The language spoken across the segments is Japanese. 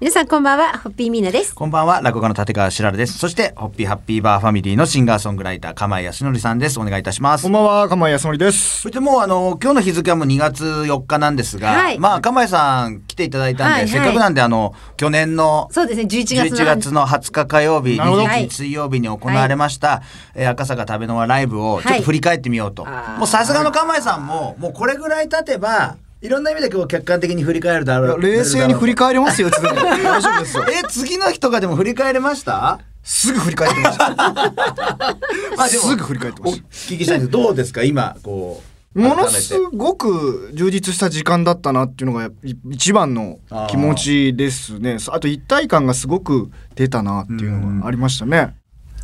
皆さんこんばんは、ホッピーミーナです。こんばんは、落語家の立川しらるです。そして、ホッピーハッピーバーファミリーのシンガーソングライター、釜井康則さんです。お願いいたしますこん。ばんは、釜井康則です。そしてもうあの、今日の日付はもう2月4日なんですが、はいまあ、釜井さん来ていただいたんで、はいはいせっかくなんであの、去年のそうですね、11月の。11月の20日火曜日、なるほど21日水曜日に行われました、えー赤坂食べの輪ライブをちょっと振り返ってみようと。はいもうさすがの釜井さんも、もうこれぐらい経てば、いろんな意味でこう客観的に振り返るだろう。冷静に振り返りますよ、大丈夫ですよ。え、次の日とかでも振り返れました？すぐ振り返ってました。すぐ振り返ってまおした。聞きしたいんですけどどうですか？今、こう。ものすごく充実した時間だったなっていうのがい一番の気持ちですね。あと一体感がすごく出たなっていうのがありましたね。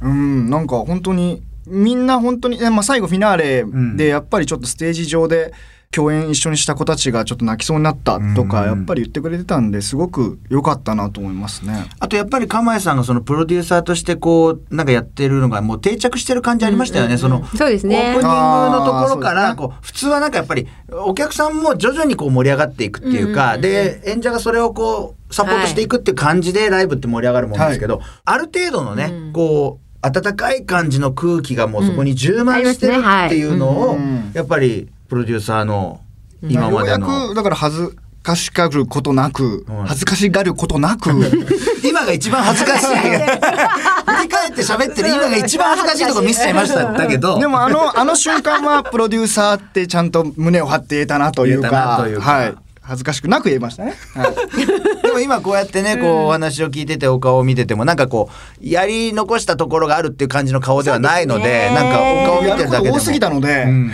うん、なんか本当にみんな本当に、ねまあ、最後フィナーレんでやっぱりちょっとステージ上で共演一緒にした子たちがちょっと泣きそうになったとかうん。やっぱり言ってくれてたんですごく良かったなと思いますね。あとやっぱり釜井さんがそのプロデューサーとしてこうなんかやってるのがもう定着してる感じありましたよね、そのそうですね。オープニングのところからこう普通はなんかやっぱりお客さんも徐々にこう盛り上がっていくっていうか、で演者がそれをこうサポートしていくっていう感じでライブって盛り上がるもんですけど、ある程度のね、こう温かい感じの空気がもうそこに充満してるっていうのを、うん。やっぱりプロデューサーの今までようのやくだから恥ずかしがることなく、うん恥ずかしがることなく 今が一番恥ずかしい。振り返って喋ってる今が一番恥ずかしいとこ見せちゃいました。だけど。でもあのあの瞬間はプロデューサーってちゃんと胸を張って言えたなといたなかというかはい恥ずかしくなく言えましたね、はい、でも今こうやってね、こうお話を聞いててお顔を見てても、なんかこう、やり残したところがあるっていう感じの顔ではないので、ね。なんかお顔を見やてるだけでも。多すぎたので、う ん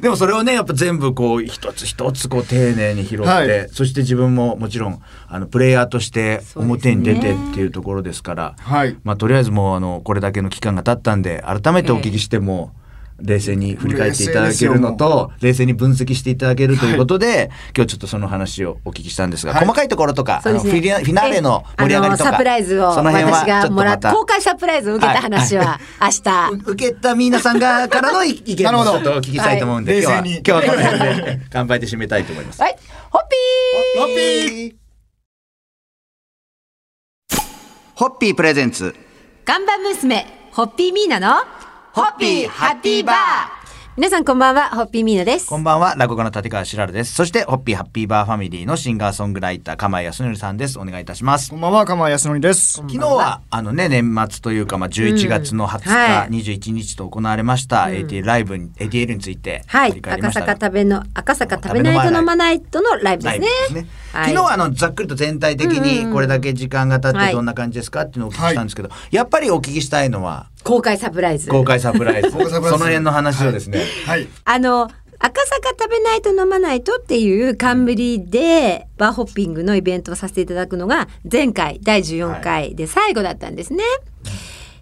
でもそれをねやっぱ全部こう一つ一つこう丁寧に拾って、はい。そして自分ももちろんあのプレイヤーとして表に出てっていうところですからはい。まあとりあえずもうあのこれだけの期間が経ったんで改めてお聞きしても、冷静に振り返っていただけるのと冷静に分析していただけるということで、今日ちょっとその話をお聞きしたんですが、はい。細かいところとか、ね。フィリアフィナーレの盛り上がりとかサプライズをその辺は私ちょっがもらっとまた公開サプライズを受けた話は明日。う受けたミーナさんがからの意見 なるほど。もちょっとお聞きしたいと思うんで、はい。今日は今日はこの辺で乾杯で締めたいと思います。はい、ホッピー。ホッピー。ホッピープレゼンツ。看板娘、ホッピーミーナの、ホッピーハッピーバー。皆さんこんばんは、ホッピーミーナです。こんばんは落語家の立川しらるです。そしてホッピーハッピーバーファミリーのシンガーソングライター釜井康則さんです。お願いいたします。こんばんは釜井康則です。昨日はあのね年末というかまあ11月の20日、はい。21日と行われました、AT ライブに ATL について振りはい、赤返りましたが。坂食べの、赤坂食べないと飲まないとのライブですね。すね。はい。昨日はあのざっくりと全体的にこれだけ時間が経はい。ってどんな感じですかっていうのをお聞きしたんですけど、やっぱりお聞きしたいのは公開サプライズ。公開サプライズ。公開サプライズ。その辺の話をですね、はいあの赤坂食べないと飲まないとっていう冠でバーホッピングのイベントをさせていただくのが前回第14回で最後だったんですね。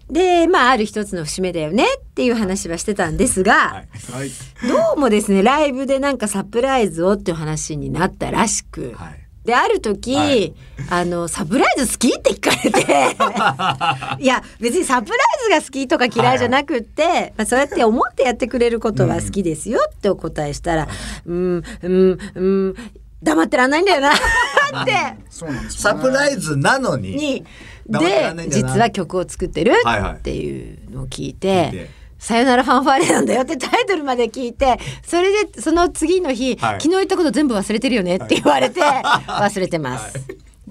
でまあある一つの節目だよねっていう話はしてたんですが、はいどうもですねライブでなんかサプライズをっていう話になったらしく。はいである時、はい。あのサプライズ好きって聞かれて。いや別にサプライズが好きとか嫌いじゃなくって、まあ、そうやって思ってやってくれることは好きですよってお答えしたら「うん。うんうん黙ってらんないんだよな」って。そうなんですよ。サプライズなのにで実は曲を作ってるはいはいっていうのを聞い聞いてて「さよならファンファーレなんだよ」ってタイトルまで聞いてそれでその次の日、はい。昨日言ったこと全部忘れてるよね」って言われて「忘れてます」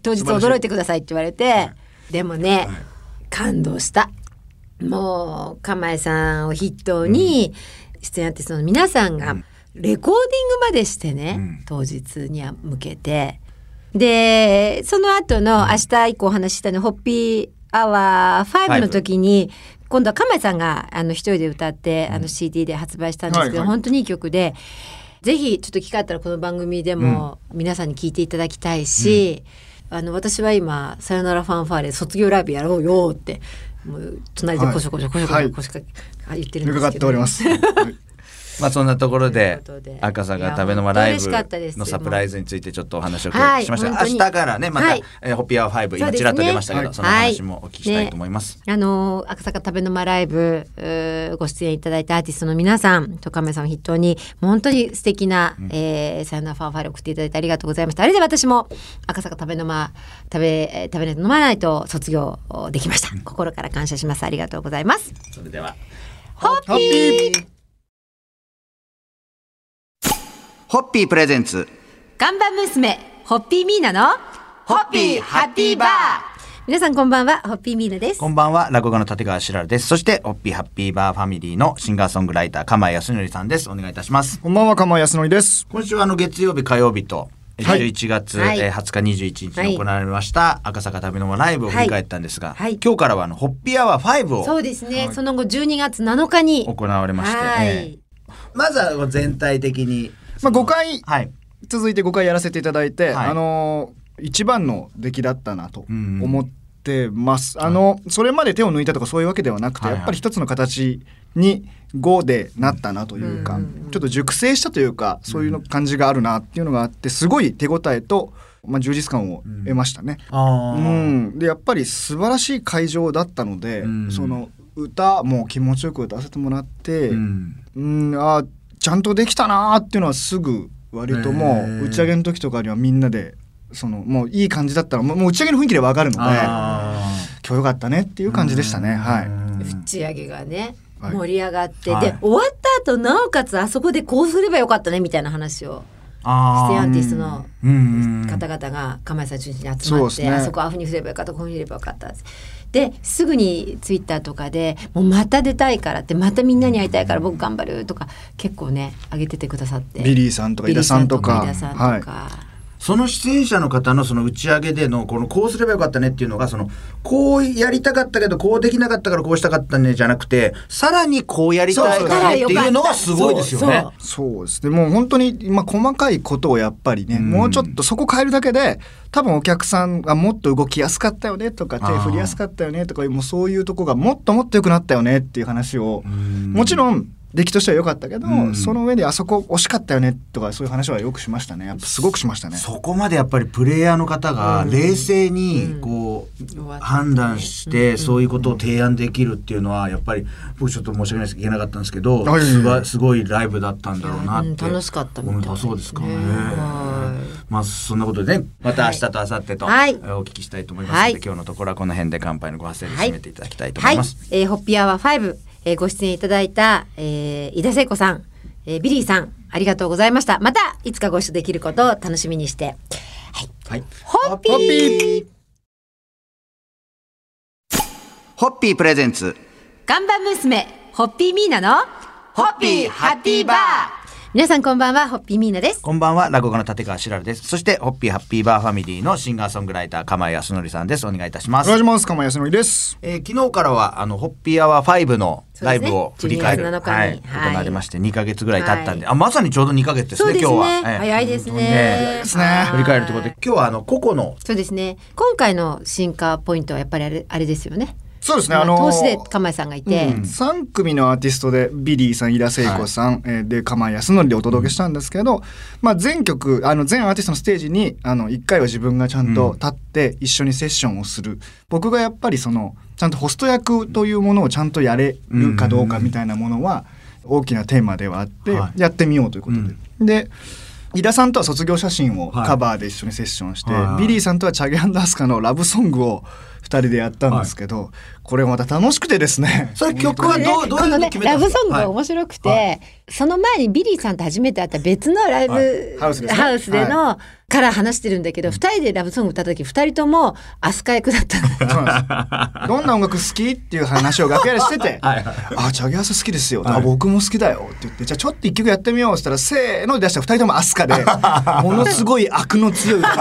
当日驚いてくださいって言われて、でもね、感動した。もう釜井さんを筆頭に出演アーティストの皆さんがレコーディングまでしてね、うん。当日には向けて。でその後の明日以降お話ししたねホッピーアワー5の時に今度は釜井さんがあの一人で歌って、あの CD で発売したんですけど、はいはい。本当にいい曲でぜひちょっと機会あったらこの番組でも皆さんに聞いていただきたいし、あの私は今「さよならファンファーレ卒業ライブやろうよ」ってもう隣でこしょこしょこしょこしょこしょ言ってるんですけど、伺っております。はいまあそんなところで赤坂食べの間ライブのサプライズについてちょっとお話をはいしました。が、本当に。明日からねまた、はい。えーホッピーアワー5今そうですね。ちらっと出ましたけど、はい。その話もお聞きしたいと思います。あの赤坂食べの間ライブご出演いただいたアーティストの皆さんと亀さんを筆頭に本当に素敵な、えーさよならファンファーレ送っていただいてありがとうございました。あれで私も赤坂食べの間食べえー食べないと飲まないと卒業できました。心から感謝します。ありがとうございます。それではホッピーホッピープレゼンツ。看板娘ホッピーミーナのホッピーハッピーバー。皆さんこんばんはホッピーミーナです。こんばんは落語家の立川しららです。そしてホッピーハッピーバーファミリーのシンガーソングライター釜井康則さんです。お願いいたします。こんばんは釜井康則です。今週はあの月曜日火曜日とはい。11月、はい。えー20日21日に行われました赤坂食べの間ライブを振り返ったんですが、はい。今日からはあのホッピーアワー5をそうですね、その後12月7日に行われまして、はい、ええまずは全体的にまあ5回はい。続いて5回やらせていただいて、はい。あのー一番の出来だったなとうん思ってます、あのそれまで手を抜いたとかそういうわけではなくて、はいはい。やっぱり一つの形に5でなったなというか、うんちょっと熟成したというかそういうの感じがあるなっていうのがあってすごい手応えと、まあ、充実感を得ましたね。あうーん、でやっぱり素晴らしい会場だったので、うん。その歌も気持ちよく歌わせてもらって、うん。うん、あーちゃんとできたなーっていうのはすぐ割ともう打ち上げの時とかにはみんなでそのもういい感じだったらもう打ち上げの雰囲気でわかるのであ今日よかったねっていう感じでしたね。はい。打ち上げがね、はい。盛り上がって、はい。で終わった後なおかつあそこでこうすればよかったねみたいな話をあー。してアーティストのうん。方々が釜井さん中心に集まって、ね。あそこああいうふうにすればよかったこういうふうにすればよかったですぐにツイッターとかでもうまた出たいからってまたみんなに会いたいから僕頑張るとか結構ね上げててくださって。ビリーさんとか井田さんとか。ビリーさんとか井田さんとかその出演者の方のその打ち上げでのこのこうすればよかったねっていうのがそのこうやりたかったけどこうできなかったからこうしたかったねじゃなくてさらにこうやりたいからねっていうのがすごいですよね。そうですね。もう本当に、まあ、細かいことをやっぱりね、うん。もうちょっとそこ変えるだけで多分お客さんがもっと動きやすかったよねとか手振りやすかったよねとかもうそういうとこがもっともっと良くなったよねっていう話を。うん。もちろん出来としては良かったけど、うん。その上であそこ惜しかったよねとかそういう話はよくしましたね。やっぱすごくしましたね。そこまでやっぱりプレイヤーの方が冷静にうん。こう判断してそういうことを提案できるっていうのはやっぱり僕ちょっと申し訳ないですけど言えなかったんですけどはいすばすごいライブだったんだろうなってうん。楽しかったみたい思そうですかね。はまあそんなことでねまた明日と明後日とお聞きしたいと思いますので、はい。今日のところはこの辺で乾杯のご発声ではい。締めていただきたいと思はいいます。、えーホッピーアワー5、えーご出演いただいた、えー、井田聖子さん、えービリーさんありがとうございました。またいつかご一緒できることを楽しみにして。はい。ホッピー！ホッピー。ホッピー presents。看板娘ホッピーミーナのホッピーハッピーバー皆さんこんばんはホッピーミーナです。こんばんは、落語家の立川しららです。そして、ホッピーハッピーバーファミリーのシンガーソングライター、釜井康則さんです。お願いいたします。お願い。します釜井康則です。えー昨日からは、あの、ホッピーアワー5のライブを振り返る、ね12月7日に。はい、はい行われまして、2ヶ月ぐらい経ったんで、はあ、まさにちょうど2ヶ月ですね、そうですね。今日は。えー早いですね。えですね。はい。振り返るということで、今日はあの、個々の、そうですね。今回の進化ポイントはやっぱりあれあれですよねそうですね。あまあの通しで釜井さんがいて、3組のアーティストでビリーさん井田聖子さん、えーで釜井康則でお届けしたんですけど、まあ、全曲あの全アーティストのステージにあの1回は自分がちゃんと立って一緒にセッションをする、僕がやっぱりそのちゃんとホスト役というものをちゃんとやれるかどうかみたいなものは大きなテーマではあって、はい。やってみようということで。で井田さんとは卒業写真をはい。カバーで一緒にセッションして、はい。ビリーさんとはチャゲアスカのラブソングを2人でやったんですけど、これまた楽しくてですね。それ曲はどう、どういうね決めたんですか？ラブソングが面白くて、はい。その前にビリーさんと初めて会った別のライブ、はい。ハウスですね。ハウスでの、から話してるんだけど、二人でラブソング歌った時二人ともアスカ役だった どんな音楽好きっていう話を楽屋でしてて「はいはい。あチャゲアス好きですよ」はい。あ僕も好きだよ」って言って「じゃあちょっと一曲やってみよう」って言ったらせーので出したら二人ともアスカで ものすごいアクの強い歌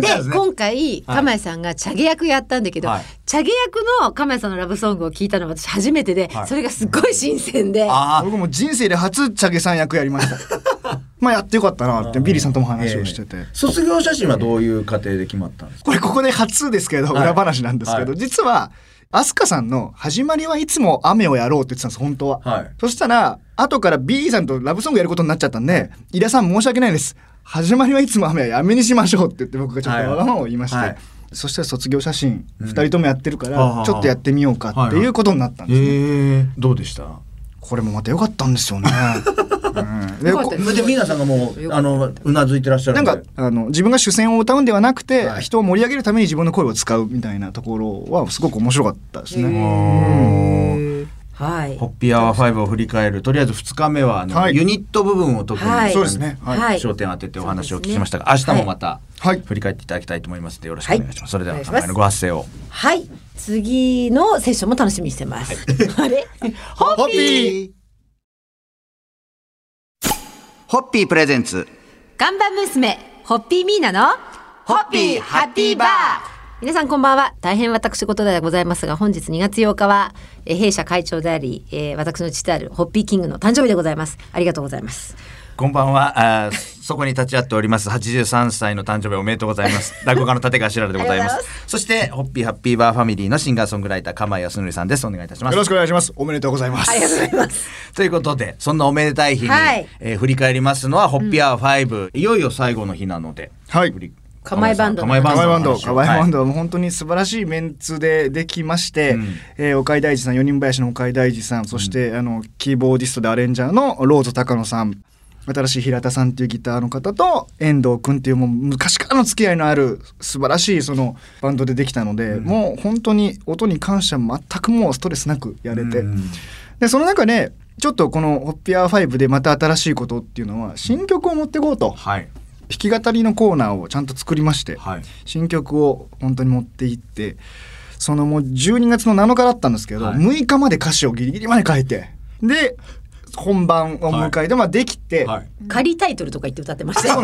で今回釜井さんがチャゲ役やったんだけど、はい。チャゲ役の釜井さんのラブソングを聞いたのは私初めてで、はい。それがすごい新鮮で。あ僕も人生で初チャゲさん役やりました。まあやってよかったなってビリーさんとも話をしてて、ー卒業写真はどういう過程で決まったんですか？これここで初ですけどはい。裏話なんですけど、はい。実は ASKA さんの始まりはいつも雨をやろうって言ってたんです本当は、はい。そしたら後から B さんとラブソングやることになっちゃったんで井田さん申し訳ないです始まりはいつも雨はやめにしましょうって言って僕がちょっとわがままを言いまして、はい。そしたら卒業写真2人ともやってるからちょっとやってみようかっていうことになったんですね、へえどうでした？これもまた良かったんですよね、うん。皆さんがもうあのうなずいてらっしゃるで。なんんかあの自分が主戦を歌うんではなくて、はい。人を盛り上げるために自分の声を使うみたいなところはすごく面白かったですね。はい。ホッピーアワー5を振り返るとりあえず2日目はあの、はい。ユニット部分を特に、はい。そうですね。はい。はい。焦点を当ててお話を聞きましたが、明日もまた、はい。振り返っていただきたいと思いますのでよろしくお願いします、はい。それではお願いします。名前のご発声を。はい。次のセッションも楽しみにしてます、あれ？ホッピー！ホッピープレゼンツ。看板娘ホッピーミーナのホッピーハッピーバー皆さんこんばんは。大変私事ではございますが本日2月8日は、えー弊社会長であり、えー私の父であるホッピーキングの誕生日でございます。ありがとうございます。こんばんは。あーそこに立ち会っております。83歳の誕生日おめでとうございます。落語家の立川しららでございます。ありがとうございそしてホッピーハッピーバーファミリーのシンガーソングライター釜井康則さんです。お願いいたします。よろしくお願いします。おめでとうございます。ありがとうございます。ということでそんなおめでたい日に、はい。えー振り返りますのはホッピーアワー5、いよいよ最後の日なのではい。振り構えバンド。構えバンド。カワイバンド、もう本当に素晴らしいメンツでできまして、うん。えー岡井大二さん、四人囃子の岡井大二さん、そして、あのキーボーディストでアレンジャーのローズ高野さん、新しい平田さんっていうギターの方と遠藤君っていうもう昔からの付き合いのある素晴らしいそのバンドでできたので、もう本当に音に関しては全くもうストレスなくやれて、うん。でその中でちょっとこの「ホッピアー5」でまた新しいことっていうのは新曲を持っていこうと。はい弾き語りのコーナーをちゃんと作りまして、はい。新曲を本当に持っていってそのもう12月の7日だったんですけど、はい。6日まで歌詞をギリギリまで書いてで本番を迎えて、まあできて、はい。仮タイトルとか言って歌ってましたよ。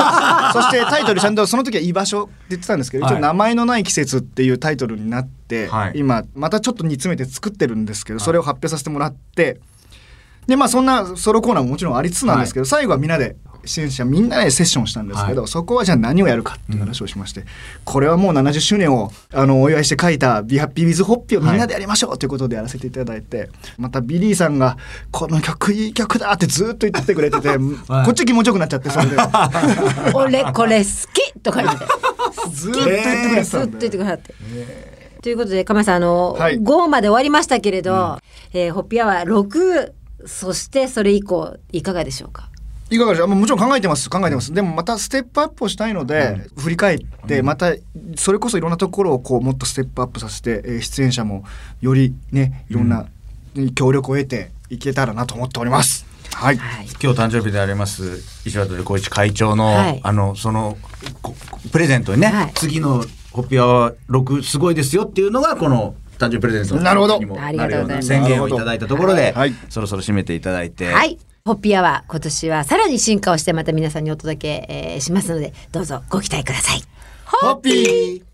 そしてタイトルちゃんとその時は居場所って言ってたんですけど、はい。一応名前のない季節っていうタイトルになって、はい。今またちょっと煮詰めて作ってるんですけどそれを発表させてもらってでまあそんなソロコーナーももちろんありつつなんですけど、最後はみんなで出演者みんなでセッションしたんですけど、はいそこはじゃあ何をやるかっていう話をしまして、これはもう70周年をあのお祝いして書いた「Be Happy with Hoppy」をみんなでやりましょうということでやらせていただいて、またビリーさんが「この曲いい曲だ!」ってずっと言っててくれてて、こっち気持ちよくなっちゃってそれで。俺これ好きとか言って ずっと言ってくれてずっと言ってくださって。ということで鎌井さんあの、はい5まで終わりましたけれど、えーホッピアは6そしてそれ以降いかがでしょうか？いかがでしょう？もちろん考えてます。考えてます。でもまたステップアップをしたいので、振り返ってまたそれこそいろんなところをこうもっとステップアップさせて、えー出演者もよりねいろんな協力を得ていけたらなと思っております。はい、はい。今日誕生日であります石渡光一会長の、はい。あのそのこプレゼントにね、はい。次のホッピアワー6すごいですよっていうのがこの誕生日プレゼントなるほど。にもなるような宣言をいただいたところで、はい。そろそろ締めていただいて、はいホッピアワー今年はさらに進化をしてまた皆さんにお届け、えーしますのでどうぞご期待ください。ホッピー。